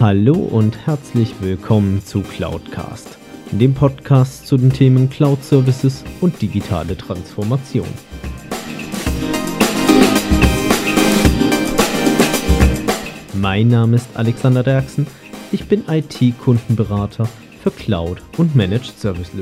Hallo und herzlich willkommen zu Cloudcast, dem Podcast zu den Themen Cloud Services und digitale Transformation. Mein Name ist Alexander Derksen, ich bin IT-Kundenberater für Cloud und Managed Service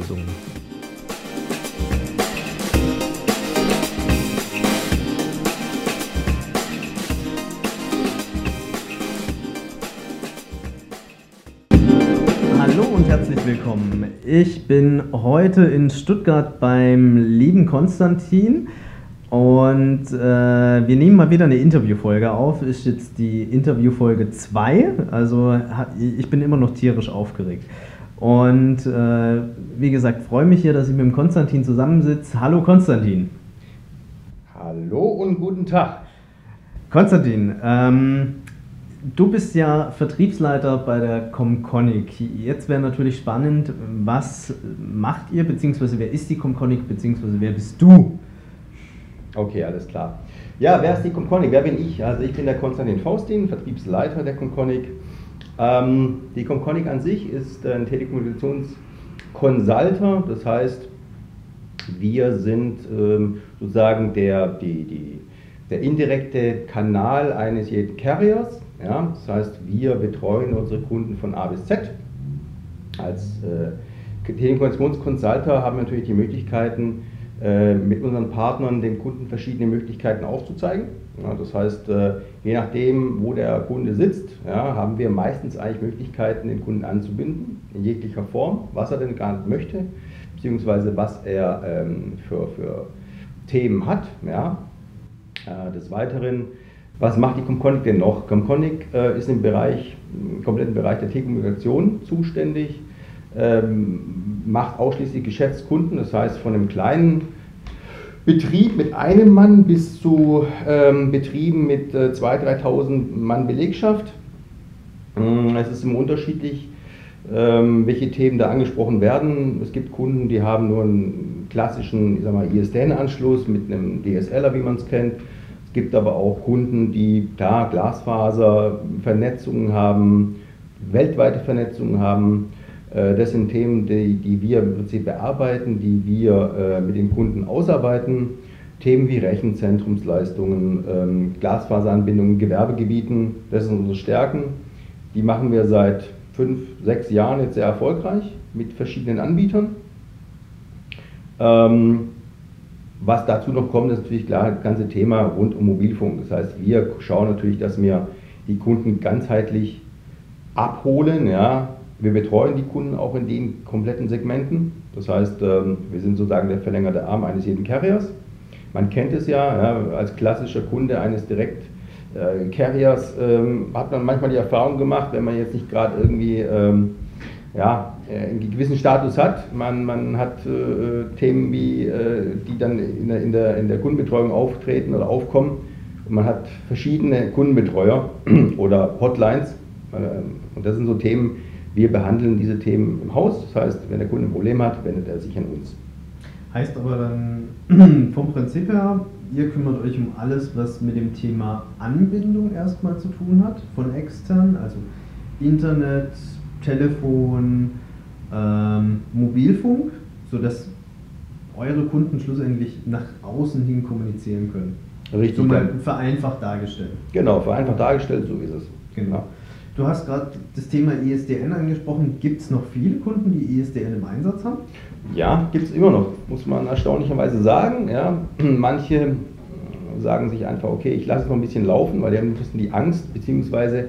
willkommen. Ich bin heute in Stuttgart beim lieben Konstantin und äh, wir nehmen mal wieder eine Interviewfolge auf. Ist jetzt die Interviewfolge 2, also ich bin immer noch tierisch aufgeregt. Und äh, wie gesagt, freue mich hier, dass ich mit dem Konstantin zusammensitze. Hallo Konstantin. Hallo und guten Tag. Konstantin, ähm, du bist ja Vertriebsleiter bei der Comconic. Jetzt wäre natürlich spannend, was macht ihr, beziehungsweise wer ist die Comconic, beziehungsweise wer bist du? Okay, alles klar. Ja, wer ist die Comconic? Wer bin ich? Also ich bin der Konstantin Faustin, Vertriebsleiter der Comconic. Ähm, die Comconic an sich ist ein Telekommunikationskonsulter, das heißt, wir sind ähm, sozusagen der, die, die, der indirekte Kanal eines jeden Carriers. Ja? Das heißt, wir betreuen unsere Kunden von A bis Z. Als äh, Telekommunikationskonsulter haben wir natürlich die Möglichkeiten, äh, mit unseren Partnern den Kunden verschiedene Möglichkeiten aufzuzeigen. Ja, das heißt, äh, je nachdem, wo der Kunde sitzt, ja, haben wir meistens eigentlich Möglichkeiten, den Kunden anzubinden, in jeglicher Form, was er denn gar nicht möchte, beziehungsweise was er ähm, für, für Themen hat. Ja. Äh, des Weiteren, was macht die Comconic denn noch? Comconic äh, ist im Bereich, im kompletten Bereich der Telekommunikation zuständig, ähm, macht ausschließlich Geschäftskunden, das heißt von einem kleinen Betrieb mit einem Mann bis zu ähm, Betrieben mit äh, 2.000, 3.000 Mann Belegschaft. Mm, es ist immer unterschiedlich, ähm, welche Themen da angesprochen werden. Es gibt Kunden, die haben nur einen klassischen ISDN-Anschluss mit einem DSLer, wie man es kennt. Es gibt aber auch Kunden, die da Glasfaser, Vernetzungen haben, weltweite Vernetzungen haben. Äh, das sind Themen, die, die wir im Prinzip bearbeiten, die wir äh, mit den Kunden ausarbeiten. Themen wie Rechenzentrumsleistungen, ähm, Glasfaseranbindungen, Gewerbegebieten, das sind unsere Stärken. Die machen wir seit fünf, sechs Jahren jetzt sehr erfolgreich mit verschiedenen Anbietern. Ähm, was dazu noch kommt, ist natürlich klar das ganze Thema rund um Mobilfunk. Das heißt, wir schauen natürlich, dass wir die Kunden ganzheitlich abholen, ja, wir betreuen die Kunden auch in den kompletten Segmenten. Das heißt, ähm, wir sind sozusagen der verlängerte Arm eines jeden Carriers. Man kennt es ja, ja als klassischer Kunde eines direkt äh, Carriers ähm, hat man manchmal die Erfahrung gemacht, wenn man jetzt nicht gerade irgendwie ähm, ja, äh, einen gewissen Status hat. Man, man hat äh, Themen, wie, äh, die dann in der, in, der, in der Kundenbetreuung auftreten oder aufkommen. Und man hat verschiedene Kundenbetreuer oder Hotlines. Äh, und das sind so Themen, wir behandeln diese Themen im Haus. Das heißt, wenn der Kunde ein Problem hat, wendet er sich an uns. Heißt aber dann vom Prinzip her, ihr kümmert euch um alles, was mit dem Thema Anbindung erstmal zu tun hat, von extern, also Internet, Telefon, ähm, Mobilfunk, sodass eure Kunden schlussendlich nach außen hin kommunizieren können. Richtig. So mal vereinfacht dargestellt. Genau, vereinfacht dargestellt, so ist es. Genau. Du hast gerade das Thema ISDN angesprochen. Gibt es noch viele Kunden, die ISDN im Einsatz haben? Ja, gibt es immer noch, muss man erstaunlicherweise sagen. Ja. Manche sagen sich einfach, okay, ich lasse es noch ein bisschen laufen, weil die haben ein bisschen die Angst, beziehungsweise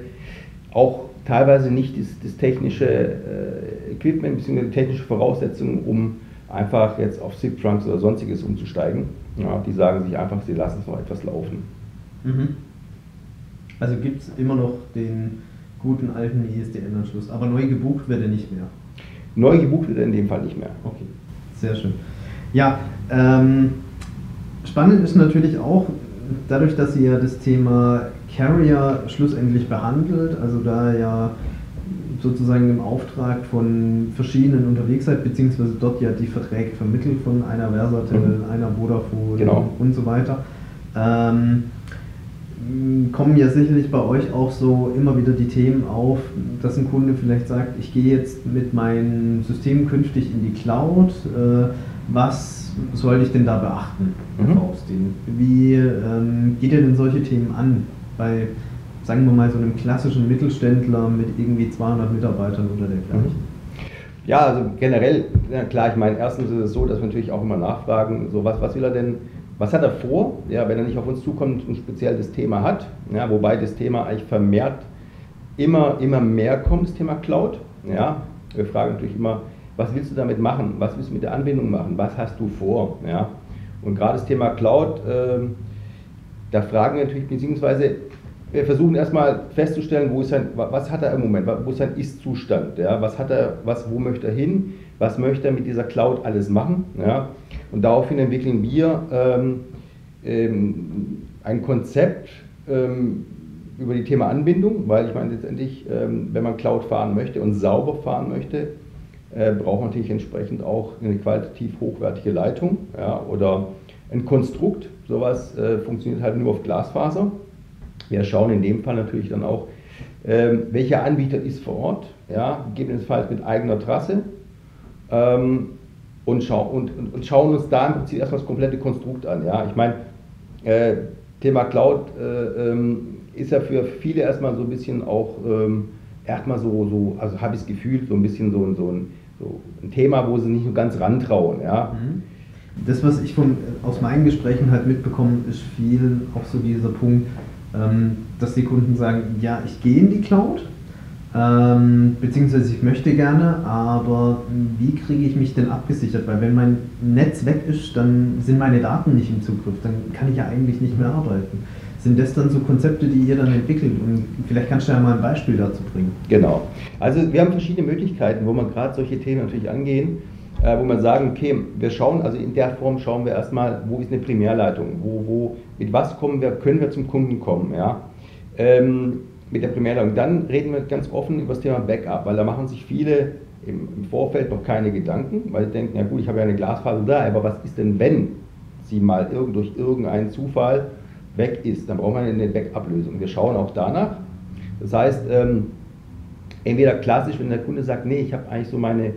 auch teilweise nicht das, das technische äh, Equipment, beziehungsweise technische Voraussetzungen, um einfach jetzt auf SIP-Trunks oder sonstiges umzusteigen. Ja, die sagen sich einfach, sie lassen es noch etwas laufen. Mhm. Also gibt es immer noch den guten alten ISDN-Anschluss. Aber neu gebucht wird er nicht mehr. Neu gebucht wird er in dem Fall nicht mehr. Okay, sehr schön. Ja, ähm, spannend ist natürlich auch, dadurch, dass ihr ja das Thema Carrier schlussendlich behandelt, also da ja sozusagen im Auftrag von verschiedenen unterwegs seid, beziehungsweise dort ja die Verträge vermittelt von einer Versatel, mhm. einer Vodafone genau. und so weiter. Ähm, kommen ja sicherlich bei euch auch so immer wieder die Themen auf, dass ein Kunde vielleicht sagt, ich gehe jetzt mit meinem System künftig in die Cloud. Äh, was soll ich denn da beachten, mhm. Wie ähm, geht ihr denn solche Themen an? Bei, sagen wir mal, so einem klassischen Mittelständler mit irgendwie 200 Mitarbeitern oder dergleichen? Mhm. Ja, also generell, ja klar, ich meine, erstens ist es so, dass wir natürlich auch immer nachfragen, so was, was will er denn, was hat er vor, ja, wenn er nicht auf uns zukommt und speziell das Thema hat, ja, wobei das Thema eigentlich vermehrt immer, immer mehr kommt, das Thema Cloud. Ja. Wir fragen natürlich immer, was willst du damit machen? Was willst du mit der Anbindung machen? Was hast du vor? Ja. Und gerade das Thema Cloud, äh, da fragen wir natürlich, beziehungsweise wir versuchen erstmal festzustellen, wo ist sein, was hat er im Moment, wo ist sein Ist-Zustand, ja, was hat er, was, wo möchte er hin, was möchte er mit dieser Cloud alles machen, ja, und daraufhin entwickeln wir ähm, ähm, ein Konzept ähm, über die Thema Anbindung, weil ich meine letztendlich, ähm, wenn man Cloud fahren möchte und sauber fahren möchte, äh, braucht man natürlich entsprechend auch eine qualitativ hochwertige Leitung, ja, oder ein Konstrukt, sowas äh, funktioniert halt nur auf Glasfaser. Wir schauen in dem Fall natürlich dann auch, ähm, welcher Anbieter ist vor Ort, ja, gegebenenfalls mit eigener Trasse ähm, und, schau, und, und, und, schauen uns da im Prinzip erstmal das komplette Konstrukt an. Ja. Ich meine, äh, Thema Cloud äh, ähm, ist ja für viele erstmal so ein bisschen auch, ähm, erstmal so, so also habe ich das Gefühl, so ein bisschen so, so, ein, so ein Thema, wo sie nicht nur ganz rantrauen. Ja. Mhm. Das, was ich von, aus meinen Gesprächen halt mitbekomme, ist viel auch so dieser Punkt, dass die Kunden sagen, ja, ich gehe in die Cloud, ähm, beziehungsweise ich möchte gerne, aber wie kriege ich mich denn abgesichert? Weil wenn mein Netz weg ist, dann sind meine Daten nicht im Zugriff, dann kann ich ja eigentlich nicht mehr arbeiten. Sind das dann so Konzepte, die ihr dann entwickelt? Und vielleicht kannst du ja mal ein Beispiel dazu bringen. Genau. Also wir haben verschiedene Möglichkeiten, wo man gerade solche Themen natürlich angehen äh, wo man sagen, okay, wir schauen, also in der Form schauen wir erstmal, wo ist eine Primärleitung, wo, wo, mit was kommen wir, können wir zum Kunden kommen, ja. Ähm, mit der Primärleitung. Dann reden wir ganz offen über das Thema Backup, weil da machen sich viele im, im Vorfeld noch keine Gedanken, weil sie denken, ja gut, ich habe ja eine Glasfaser da, aber was ist denn, wenn sie mal irgend, durch irgendeinen Zufall weg ist? Dann brauchen wir eine Backup-Lösung. Wir schauen auch danach. Das heißt, ähm, entweder klassisch, wenn der Kunde sagt, nee, ich habe eigentlich so meine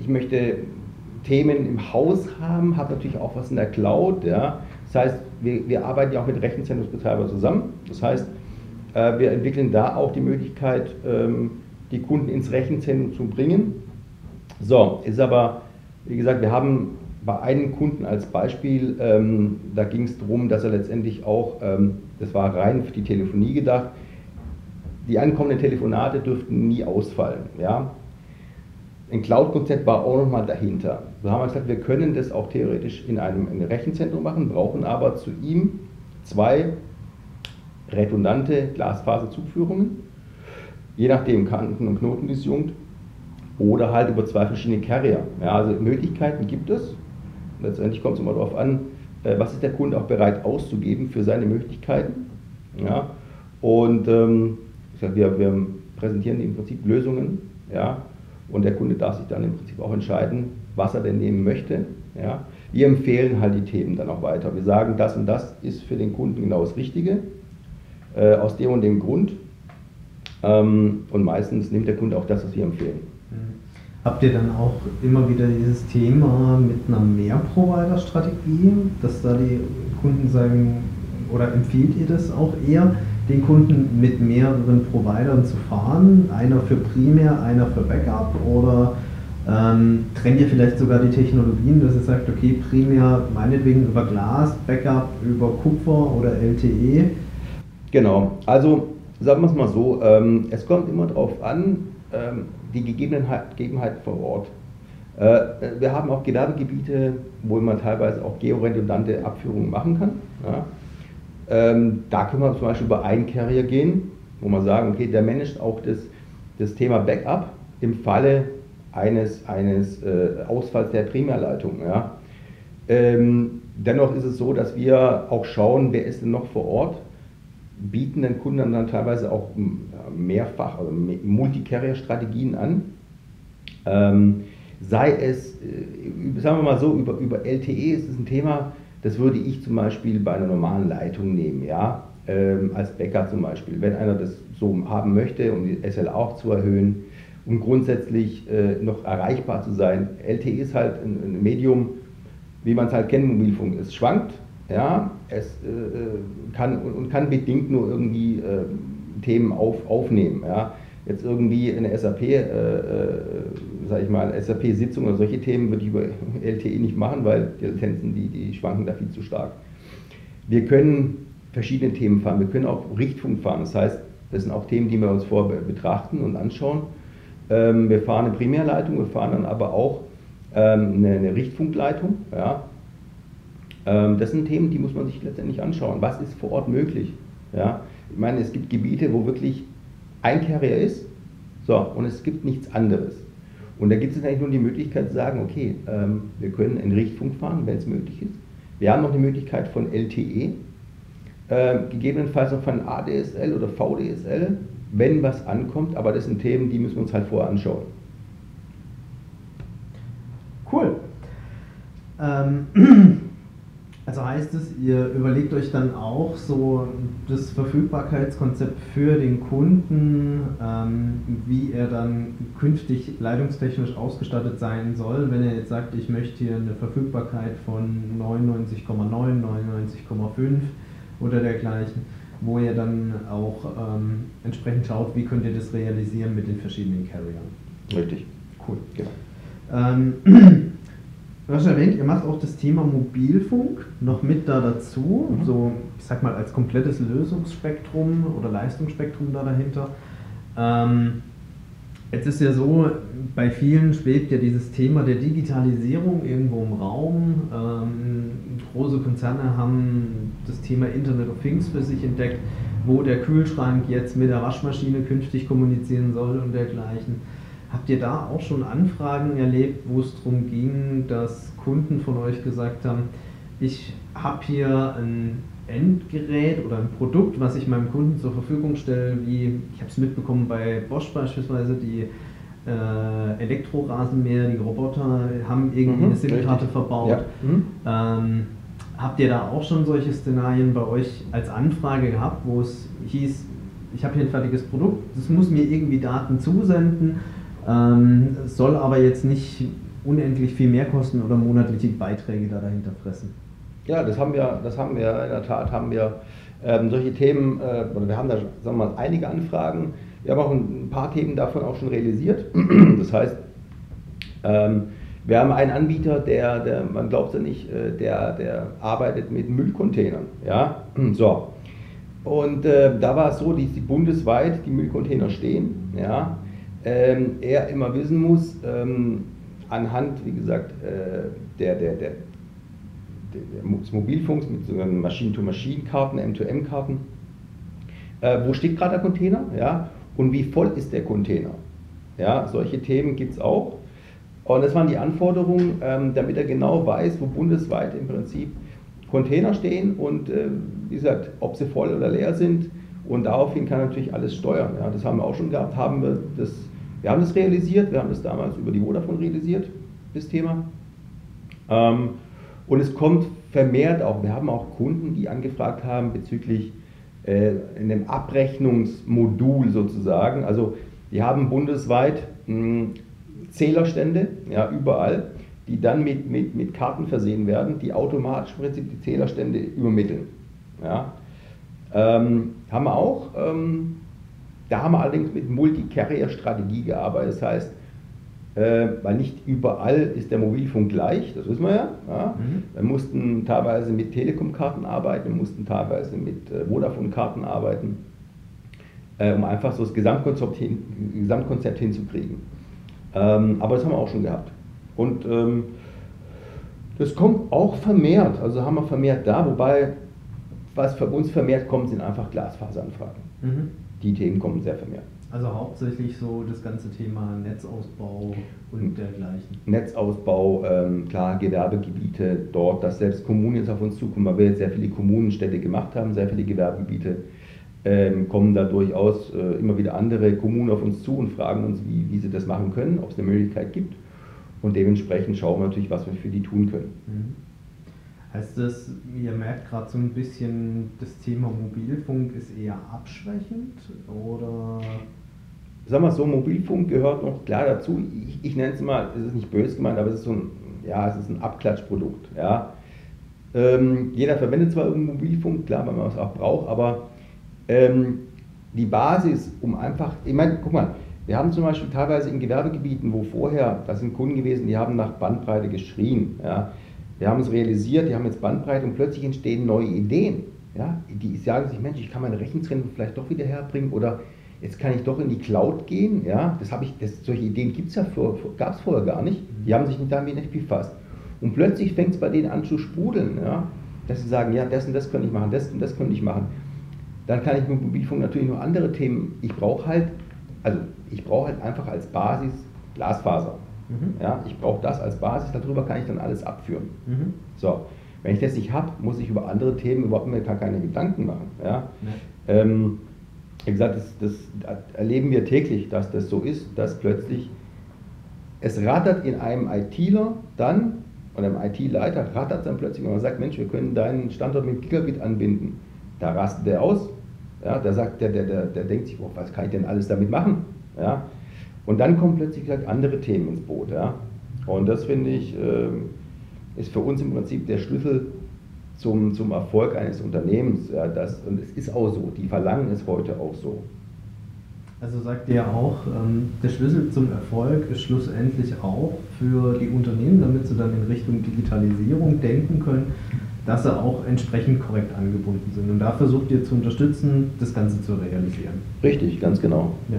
ich möchte Themen im Haus haben, habe natürlich auch was in der Cloud. Ja. Das heißt, wir, wir arbeiten ja auch mit Rechenzentrumsbetreibern zusammen. Das heißt, äh, wir entwickeln da auch die Möglichkeit, ähm, die Kunden ins Rechenzentrum zu bringen. So, ist aber, wie gesagt, wir haben bei einem Kunden als Beispiel, ähm, da ging es darum, dass er letztendlich auch, ähm, das war rein für die Telefonie gedacht, die ankommenden Telefonate dürften nie ausfallen. Ja? ein Cloud-Konzept war auch nochmal dahinter. So haben wir gesagt, wir können das auch theoretisch in einem, in einem Rechenzentrum machen, brauchen aber zu ihm zwei redundante Glasfaserzugführungen, je nachdem Kanten- und Knotenvision oder halt über zwei verschiedene Carrier. Ja, also Möglichkeiten gibt es. Letztendlich kommt es immer darauf an, äh, was ist der Kunde auch bereit auszugeben für seine Möglichkeiten. Ja, und ähm, wir, wir präsentieren im Prinzip Lösungen, ja, und der Kunde darf sich dann im Prinzip auch entscheiden, was er denn nehmen möchte. Ja. Wir empfehlen halt die Themen dann auch weiter. Wir sagen, das und das ist für den Kunden genau das Richtige, äh, aus dem und dem Grund. Ähm, und meistens nimmt der Kunde auch das, was wir empfehlen. Mhm. Habt ihr dann auch immer wieder dieses Thema mit einer Mehr-Provider-Strategie, dass da die Kunden sagen, oder empfiehlt ihr das auch eher, den Kunden mit mehreren Providern zu fahren? Einer für Primär, einer für Backup? Oder ähm, trennt ihr vielleicht sogar die Technologien, dass ihr sagt, okay, Primär meinetwegen über Glas, Backup über Kupfer oder LTE? Genau, also sagen wir es mal so, ähm, es kommt immer darauf an, ähm, die Gegebenheit vor Ort. Äh, wir haben auch Gewerbegebiete, wo man teilweise auch georedundante Abführungen machen kann. Ja. Ähm, da können wir zum Beispiel über einen Carrier gehen, wo man sagen, okay, der managt auch das, das Thema Backup im Falle eines, eines äh, Ausfalls der Primärleitung. Ja. Ähm, dennoch ist es so, dass wir auch schauen, wer ist denn noch vor Ort, bieten den Kunden dann teilweise auch mehrfach, also Multicarrier-Strategien an. Ähm, sei es, äh, sagen wir mal so, über, über LTE ist es ein Thema, das würde ich zum Beispiel bei einer normalen Leitung nehmen. Ja? ähm, als Bäcker zum Beispiel, wenn einer das so haben möchte, um die SL auch zu erhöhen und grundsätzlich äh, noch erreichbar zu sein. LTE ist halt ein, ein Medium, wie man es halt kennt, Mobilfunk. Es schwankt, ja, es äh, äh kann und kann bedingt nur irgendwie äh, Themen auf, aufnehmen. Ja. Jetzt irgendwie eine SAP, äh, äh, sag ich mal, SAP-Sitzung oder solche Themen würde ich über LTE nicht machen, weil die Latenzen, die, die schwanken da viel zu stark. Wir können verschiedene Themen fahren. Wir können auch Richtfunk fahren. Das heißt, das sind auch Themen, die wir uns vor betrachten und anschauen. Ähm, wir fahren eine Primärleitung, wir fahren dann aber auch ähm, eine, eine, Richtfunkleitung. Ja. Ähm, das sind Themen, die muss man sich letztendlich anschauen. Was ist vor Ort möglich? Ja. Ich meine, es gibt Gebiete, wo wirklich ein Carrier ist, so, und es gibt nichts anderes. Und da gibt es eigentlich nur die Möglichkeit zu sagen, okay, ähm, wir können in Richtfunk fahren, wenn es möglich ist. Wir haben noch die Möglichkeit von LTE, äh, gegebenenfalls auch von ADSL oder VDSL, wenn was ankommt, aber das sind Themen, die müssen wir uns halt vorher anschauen. Cool. Ähm, also heißt es, ihr überlegt euch dann auch so das Verfügbarkeitskonzept für den Kunden, ähm, wie er dann künftig leitungstechnisch ausgestattet sein soll, wenn er jetzt sagt, ich möchte hier eine Verfügbarkeit von 99,9, 99,5 oder dergleichen, wo ihr dann auch ähm, entsprechend schaut, wie könnt ihr das realisieren mit den verschiedenen Carriern. Richtig. Cool. Genau. Ähm, du hast erwähnt, ihr macht auch das Thema Mobilfunk noch mit da dazu, mhm. so ich sag mal als komplettes Lösungsspektrum oder Leistungsspektrum da dahinter. Ähm, Jetzt ist ja so, bei vielen schwebt ja dieses Thema der Digitalisierung irgendwo im Raum. Ähm, große Konzerne haben das Thema Internet of Things für sich entdeckt, wo der Kühlschrank jetzt mit der Waschmaschine künftig kommunizieren soll und dergleichen. Habt ihr da auch schon Anfragen erlebt, wo es darum ging, dass Kunden von euch gesagt haben, ich habe hier ein Endgerät oder ein Produkt, was ich meinem Kunden zur Verfügung stelle, wie ich habe es mitbekommen bei Bosch beispielsweise, die äh, Elektrorasenmäher, die Roboter haben irgendwie mhm, eine SIM-Karte verbaut. Ja. Mhm. Ähm, habt ihr da auch schon solche Szenarien bei euch als Anfrage gehabt, wo es hieß, ich habe hier ein fertiges Produkt, das muss mir irgendwie Daten zusenden, ähm, soll aber jetzt nicht unendlich viel mehr kosten oder monatliche Beiträge da dahinter fressen? Ja, das haben wir, das haben wir in der Tat, haben wir ähm, solche Themen, äh, oder wir haben da sagen wir mal, einige Anfragen. Wir haben auch ein paar Themen davon auch schon realisiert. Das heißt, ähm, wir haben einen Anbieter, der, der man glaubt ja nicht, äh, der, der arbeitet mit Müllcontainern. Ja? So. Und äh, da war es so, dass die bundesweit die Müllcontainer stehen. Ja? Ähm, er immer wissen muss, ähm, anhand, wie gesagt, äh, der, der, der, des Mobilfunks mit sogenannten Machine-to-Machine-Karten, M2M-Karten. Äh, wo steht gerade der Container? Ja? Und wie voll ist der Container? Ja, solche Themen gibt es auch. Und das waren die Anforderungen, ähm, damit er genau weiß, wo bundesweit im Prinzip Container stehen und äh, wie gesagt, ob sie voll oder leer sind. Und daraufhin kann natürlich alles steuern. Ja, das haben wir auch schon gehabt. Haben wir, das, wir haben das realisiert, wir haben das damals über die Vodafone realisiert, das Thema. Ähm, und es kommt vermehrt auch, wir haben auch Kunden, die angefragt haben bezüglich äh, einem Abrechnungsmodul sozusagen. Also die haben bundesweit mh, hm, Zählerstände, ja, überall, die dann mit, mit, mit Karten versehen werden, die automatisch im Prinzip die Zählerstände übermitteln. Ja. Ähm, haben wir auch. Ähm, da haben wir allerdings mit Multi-Carrier-Strategie gearbeitet. Das heißt, weil nicht überall ist der Mobilfunk gleich, das wissen wir ja. ja. Mhm. Wir mussten teilweise mit Telekom-Karten arbeiten, wir mussten teilweise mit äh, Vodafone-Karten arbeiten, äh, um einfach so das Gesamtkonzept, hin, Gesamtkonzept hinzukriegen. Ähm, aber das haben wir auch schon gehabt. Und ähm, das kommt auch vermehrt, also haben wir vermehrt da, wobei was für uns vermehrt kommt, sind einfach Glasfaseranfragen. Mhm. Die Themen kommen sehr vermehrt. Also hauptsächlich so das ganze Thema Netzausbau und dergleichen. Netzausbau, ähm, klar, Gewerbegebiete dort, dass selbst Kommunen jetzt auf uns zukommen, weil wir jetzt sehr viele Kommunenstädte gemacht haben, sehr viele Gewerbegebiete, ähm, kommen da durchaus äh, immer wieder andere Kommunen auf uns zu und fragen uns, wie, wie sie das machen können, ob es eine Möglichkeit gibt. Und dementsprechend schauen wir natürlich, was wir für die tun können. Mhm. Heißt das, ihr merkt gerade so ein bisschen, das Thema Mobilfunk ist eher abschwächend oder? Sag mal so, Mobilfunk gehört noch klar dazu. Ich, ich nenne es mal, es ist nicht böse gemeint, aber es ist so ein, ja, es ist ein Abklatschprodukt. Ja. Ähm, jeder verwendet zwar irgendeinen Mobilfunk, klar, weil man es auch braucht, aber ähm, die Basis, um einfach, ich meine, guck mal, wir haben zum Beispiel teilweise in Gewerbegebieten, wo vorher, das sind Kunden gewesen, die haben nach Bandbreite geschrien. Ja. Wir haben es realisiert, die haben jetzt Bandbreite und plötzlich entstehen neue Ideen. Ja. Die sagen sich, Mensch, ich kann meine Rechenzentren vielleicht doch wieder herbringen oder jetzt kann ich doch in die Cloud gehen. Ja. Das ich, das, solche Ideen ja vor, gab es vorher gar nicht. Die haben sich damit nicht befasst. Und plötzlich fängt es bei denen an zu sprudeln, ja. dass sie sagen, ja, das und das könnte ich machen, das und das könnte ich machen. Dann kann ich mit Mobilfunk natürlich nur andere Themen. Ich brauche halt, also ich brauche halt einfach als Basis Glasfaser. Mhm. Ja, ich brauche das als Basis, darüber kann ich dann alles abführen. Mhm. So, wenn ich das nicht habe, muss ich über andere Themen überhaupt mehr gar keine Gedanken machen. Ja? ja. Ähm, wie gesagt, das, das, erleben wir täglich, dass das so ist, dass plötzlich es rattert in einem ITler dann, oder einem IT-Leiter rattert dann plötzlich, wenn man sagt, Mensch, wir können deinen Standort mit Gigabit anbinden. Da rastet der aus. Ja, der sagt, der, der, der, der denkt sich, oh, was kann ich denn alles damit machen? Ja? Und dann kommen plötzlich halt andere Themen ins Boot. Ja? Und das finde ich, äh, ist für uns im Prinzip der Schlüssel zum, zum Erfolg eines Unternehmens. Ja, das, und es ist auch so, die verlangen es heute auch so. Also sagt ihr auch, ähm, der Schlüssel zum Erfolg ist schlussendlich auch für die Unternehmen, damit sie dann in Richtung Digitalisierung denken können, dass sie auch entsprechend korrekt angebunden sind. Und da versucht ihr zu unterstützen, das Ganze zu realisieren. Richtig, ganz genau. Ja.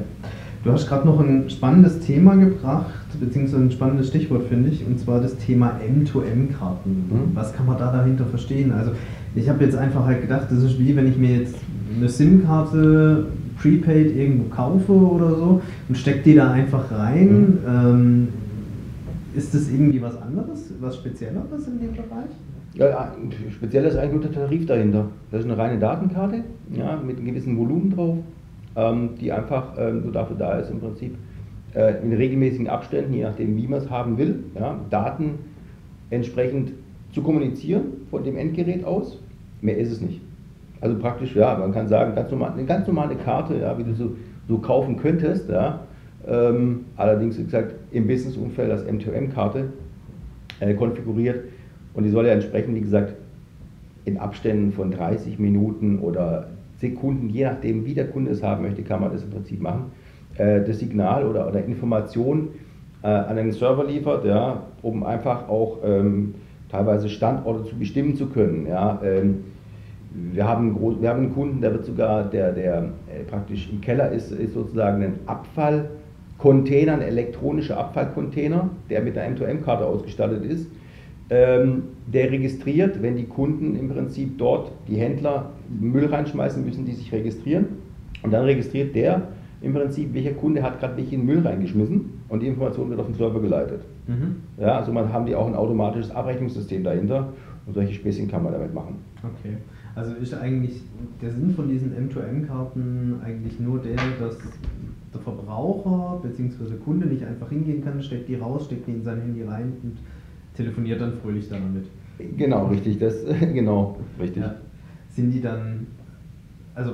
Du hast gerade noch ein spannendes Thema gebracht, beziehungsweise ein spannendes Stichwort, finde ich, und zwar das Thema M2M-Karten. Mhm. Was kann man da dahinter verstehen? Also, ich habe jetzt einfach halt gedacht, das ist wie wenn ich mir jetzt eine SIM-Karte prepaid irgendwo kaufe oder so und stecke die da einfach rein. Mhm. Ähm, ist das irgendwie was anderes, was Spezielleres in dem Bereich? Ja, speziell ist eigentlich nur der Tarif dahinter. Das ist eine reine Datenkarte ja, mit einem gewissen Volumen drauf die einfach ähm, nur dafür da ist, im Prinzip äh, in regelmäßigen Abständen, je nachdem wie man es haben will, ja, Daten entsprechend zu kommunizieren von dem Endgerät aus. Mehr ist es nicht. Also praktisch, ja, man kann sagen, ganz normal, eine ganz normale Karte, ja, wie du so, so kaufen könntest, ja, ähm, allerdings, wie gesagt, im Business-Umfeld als M2M-Karte äh, konfiguriert und die soll ja entsprechend, wie gesagt, in Abständen von 30 Minuten oder Sekunden, je nachdem, wie der Kunde es haben möchte, kann man das im Prinzip machen, äh, das Signal oder, oder Information äh, an einen Server liefert, ja, um einfach auch ähm, teilweise Standorte zu bestimmen zu können. Ja. Ähm, wir, haben wir haben einen Kunden, der wird sogar, der, der äh, praktisch im Keller ist, ist sozusagen ein Abfallcontainer, ein elektronischer Abfallcontainer, der mit einer M2M-Karte ausgestattet ist der registriert, wenn die Kunden im Prinzip dort, die Händler, Müll reinschmeißen, müssen die sich registrieren. Und dann registriert der im Prinzip, welcher Kunde hat gerade welchen Müll reingeschmissen und die Information wird auf den Server geleitet. Mhm. Ja, also man haben die auch ein automatisches Abrechnungssystem dahinter und solche Späßchen kann man damit machen. Okay. Also ist eigentlich der Sinn von diesen M2M-Karten eigentlich nur der, dass der Verbraucher bzw. Kunde nicht einfach hingehen kann, steckt die raus, steckt die in sein Handy rein und telefoniert dann fröhlich damit. Genau, richtig, das, genau, richtig. Ja. Sind die dann, also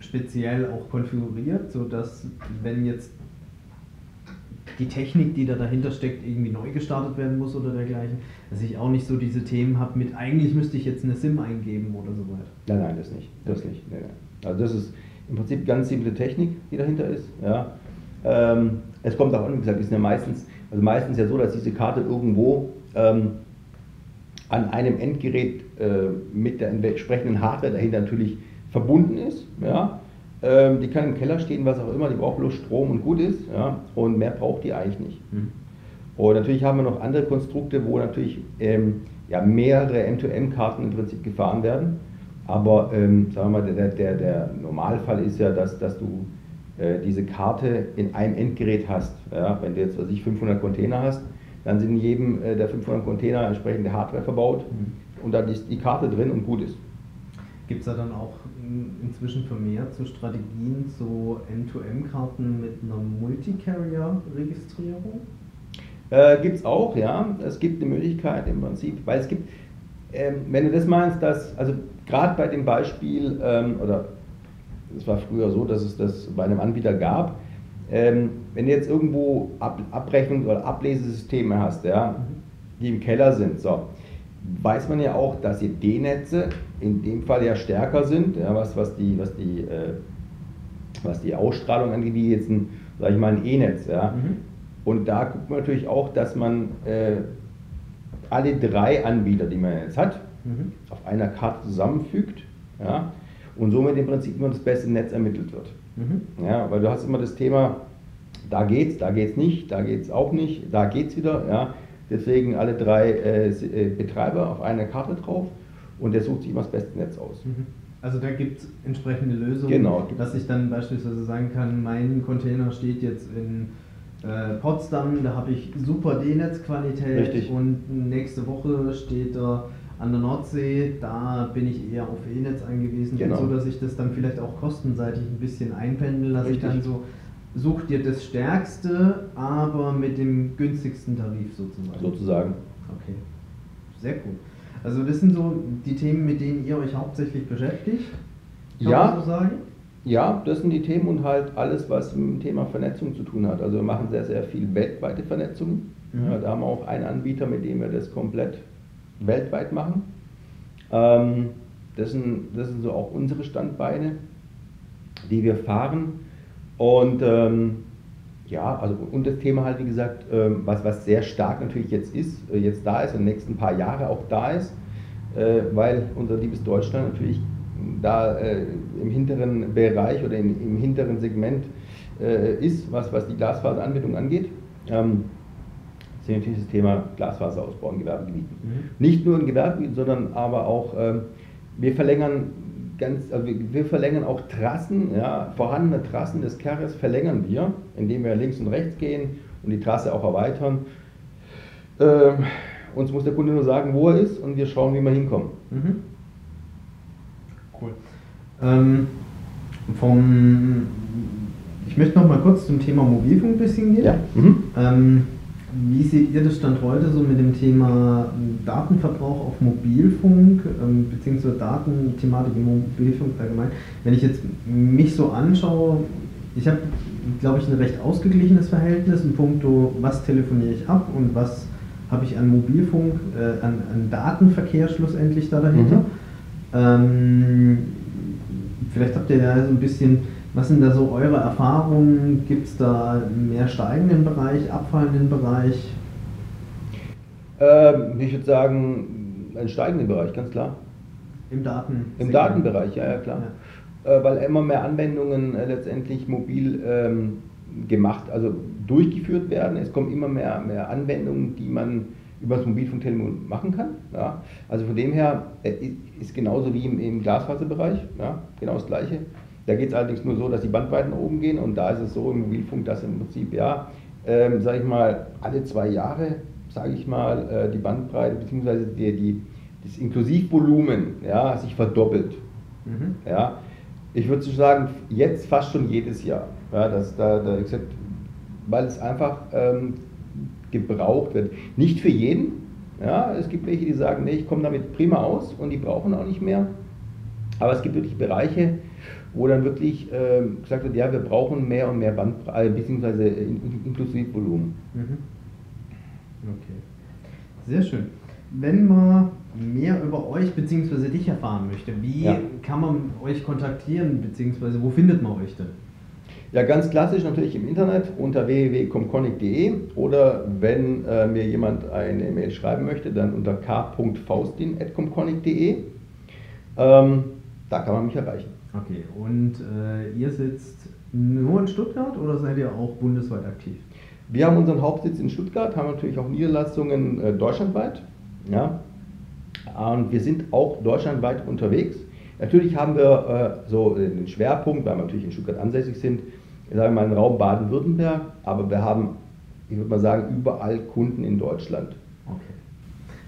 speziell auch konfiguriert, sodass wenn jetzt die Technik, die da dahinter steckt, irgendwie neu gestartet werden muss oder dergleichen, dass ich auch nicht so diese Themen habe mit, eigentlich müsste ich jetzt eine SIM eingeben oder so weiter. Nein, nein, das nicht. Das okay. nicht. Nein, nein. Also das ist im Prinzip ganz simple Technik, die dahinter ist. Ja. Ähm, es kommt auch an, wie gesagt, ist ja meistens also meistens ja so, dass diese Karte irgendwo ähm, an einem Endgerät äh, mit der entsprechenden Hardware dahinter natürlich verbunden ist. Ja? Ähm, die kann im Keller stehen, was auch immer, die braucht bloß Strom und gut ist. Ja? Und mehr braucht die eigentlich nicht. Mhm. Und natürlich haben wir noch andere Konstrukte, wo natürlich ähm, ja, mehrere M2M-Karten im Prinzip gefahren werden. Aber ähm, sagen wir mal, der, der, der Normalfall ist ja, dass, dass du diese Karte in einem Endgerät hast. Ja, wenn du jetzt, was ich, 500 Container hast, dann sind in jedem äh, der 500 Container entsprechende Hardware verbaut mhm. und dann ist die Karte drin und gut ist. Gibt es da dann auch inzwischen vermehrt so Strategien, so M2M-Karten mit einer Multicarrier-Registrierung? Äh, gibt es auch, ja. Es gibt eine Möglichkeit im Prinzip, weil es gibt, Ähm, wenn du das meinst, dass, also gerade bei dem Beispiel, ähm, oder es war früher so, dass es das bei einem Anbieter gab, ähm, wenn du jetzt irgendwo Ab Abrechnungs- oder Ablesesysteme hast, ja, die im Keller sind, so, weiß man ja auch, dass die D-Netze in dem Fall ja stärker sind, ja, was, was, die, was, die, äh, was die Ausstrahlung angeht, wie jetzt ein, sag ich mal, ein E-Netz. Ja. Mhm. Und da guckt man natürlich auch, dass man äh, alle drei Anbieter, die man jetzt hat, mhm. auf einer Karte zusammenfügt ja, und somit im Prinzip immer das beste Netz ermittelt wird. Mhm. Ja, weil du hast immer das Thema, da geht's, da geht's nicht, da geht's auch nicht, da geht's wieder. Ja. Deswegen alle drei äh, äh, Betreiber auf einer Karte drauf und der sucht sich immer das beste Netz aus. Mhm. Also da gibt es entsprechende Lösungen, genau. dass ich dann beispielsweise sagen kann, mein Container steht jetzt in äh, Potsdam, da habe ich super D-Netz-Qualität und nächste Woche steht er an der Nordsee, da bin ich eher auf E-Netz angewiesen, genau. so dass ich das dann vielleicht auch kostenseitig ein bisschen einpendel, dass Richtig. ich dann so such dir das Stärkste, aber mit dem günstigsten Tarif sozusagen. Sozusagen. Okay, sehr cool. Also das sind so die Themen, mit denen ihr euch hauptsächlich beschäftigt. Ja. So sagen? Ja, das sind die Themen und halt alles, was mit dem Thema Vernetzung zu tun hat. Also wir machen sehr, sehr viel weltweite Vernetzung. Mhm. Ja, da haben wir auch einen Anbieter, mit dem wir das komplett weltweit machen. Ähm, das, sind, das sind so auch unsere Standbeine, die wir fahren. Und ähm, ja, also und das Thema halt, wie gesagt, ähm, was, was sehr stark natürlich jetzt ist, äh, jetzt da ist und in den nächsten paar Jahre auch da ist, äh, weil unser liebes Deutschland natürlich da äh, im hinteren Bereich oder in, im hinteren Segment ist, was, was die Glasfaseranbindung angeht. Ähm, ist natürlich das Thema Glasfaserausbau in Gewerbegebieten. Mhm. Nicht nur in Gewerbegebieten, sondern aber auch, ähm, wir verlängern ganz, also wir verlängern auch Trassen, ja, vorhandene Trassen des Carriers verlängern wir, indem wir links und rechts gehen und die Trasse auch erweitern. Ähm, uns muss der Kunde nur sagen, wo er ist und wir schauen, wie wir hinkommen. Mhm. Cool. Ähm, vom, ich möchte noch mal kurz zum Thema Mobilfunk ein bisschen gehen. Ja. Mhm. Ähm, wie seht ihr das Stand heute so mit dem Thema Datenverbrauch auf Mobilfunk, ähm, beziehungsweise Datenthematik im Mobilfunk allgemein? Wenn ich jetzt mich so anschaue, ich habe, glaube ich, ein recht ausgeglichenes Verhältnis in puncto, was telefoniere ich ab und was habe ich an Mobilfunk, äh, an, an, Datenverkehr schlussendlich da dahinter. Mhm. Ähm, vielleicht habt ihr ja so ein bisschen was sind da so eure Erfahrungen? Gibt es da mehr steigenden Bereich, abfallenden Bereich? Ähm, ich würde sagen, einen steigenden Bereich, ganz klar. Im Daten? Im Datenbereich, ja, ja klar. Ja. Äh, weil immer mehr Anwendungen äh, letztendlich mobil ähm, gemacht, also durchgeführt werden. Es kommen immer mehr, mehr Anwendungen, die man über das Mobilfunktelefon machen kann. Ja. Also von dem her äh, ist genauso wie im, im Glasfaserbereich, ja, genau das Gleiche. Da geht es allerdings nur so, dass die Bandbreiten oben gehen und da ist es so im Mobilfunk, dass im Prinzip, ja, ähm, sage ich mal, alle zwei Jahre, sage ich mal, äh, die Bandbreite bzw. Die, die, das Inklusivvolumen ja, sich verdoppelt. Mhm. Ja. Ich würde sagen, jetzt fast schon jedes Jahr. Ja, dass da, da gesagt, weil es einfach ähm, gebraucht wird. Nicht für jeden. Ja, es gibt welche, die sagen, nee, ich komme damit prima aus und die brauchen auch nicht mehr. Aber es gibt wirklich Bereiche, wo dann wirklich äh, gesagt wird, ja, wir brauchen mehr und mehr Bandbreite, äh, beziehungsweise Inklusivvolumen. Mhm. Okay. Sehr schön. Wenn man mehr über euch bzw. dich erfahren möchte, wie ja. kann man euch kontaktieren bzw. wo findet man euch denn? Ja, ganz klassisch natürlich im Internet unter www.comconic.de oder wenn äh, mir jemand eine Mail schreiben möchte, dann unter k.faustin.comconic.de. Ähm, da kann man mich erreichen. Okay, und äh, ihr sitzt nur in Stuttgart oder seid ihr auch bundesweit aktiv? Wir haben unseren Hauptsitz in Stuttgart, haben natürlich auch Niederlassungen äh, deutschlandweit. Ja? Und wir sind auch deutschlandweit unterwegs. Natürlich haben wir äh, so den Schwerpunkt, weil wir natürlich in Stuttgart ansässig sind, sagen wir mal im Raum Baden-Württemberg, aber wir haben, ich würde mal sagen, überall Kunden in Deutschland. Okay,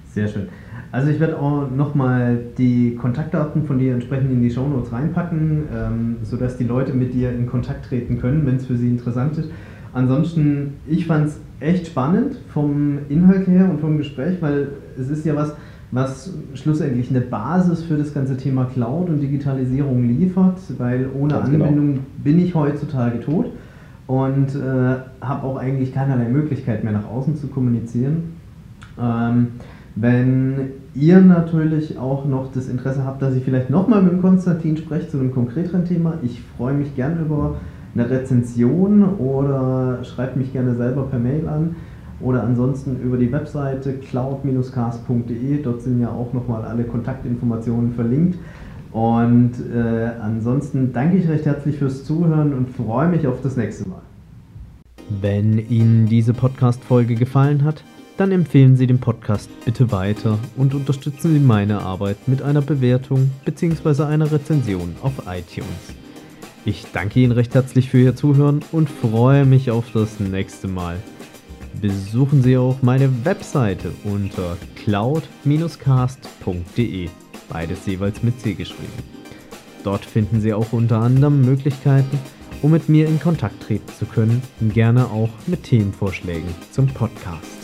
sehr schön. Also ich werde auch nochmal die Kontaktdaten von dir entsprechend in die Shownotes reinpacken, ähm, sodass die Leute mit dir in Kontakt treten können, wenn es für sie interessant ist. Ansonsten, ich fand es echt spannend vom Inhalt her und vom Gespräch, weil es ist ja was, was schlussendlich eine Basis für das ganze Thema Cloud und Digitalisierung liefert, weil ohne Ganz. Anbindung genau. bin ich heutzutage tot und äh, habe auch eigentlich keinerlei Möglichkeit mehr nach außen zu kommunizieren. Ähm, wenn ihr natürlich auch noch das Interesse habt, dass ich vielleicht nochmal mit dem Konstantin spreche zu einem konkreteren Thema, ich freue mich gerne über eine Rezension oder schreibt mich gerne selber per Mail an oder ansonsten über die Webseite cloud-cast.de. Dort sind ja auch nochmal alle Kontaktinformationen verlinkt. Und äh, ansonsten danke ich recht herzlich fürs Zuhören und freue mich auf das nächste Mal. Wenn Ihnen diese Podcast-Folge gefallen hat, dann empfehlen Sie den Podcast bitte weiter und unterstützen Sie meine Arbeit mit einer Bewertung bzw. einer Rezension auf iTunes. Ich danke Ihnen recht herzlich für Ihr Zuhören und freue mich auf das nächste Mal. Besuchen Sie auch meine Webseite unter cloud-cast.de, beides jeweils mit C geschrieben. Dort finden Sie auch unter anderem Möglichkeiten, um mit mir in Kontakt treten zu können, gerne auch mit Themenvorschlägen zum Podcast.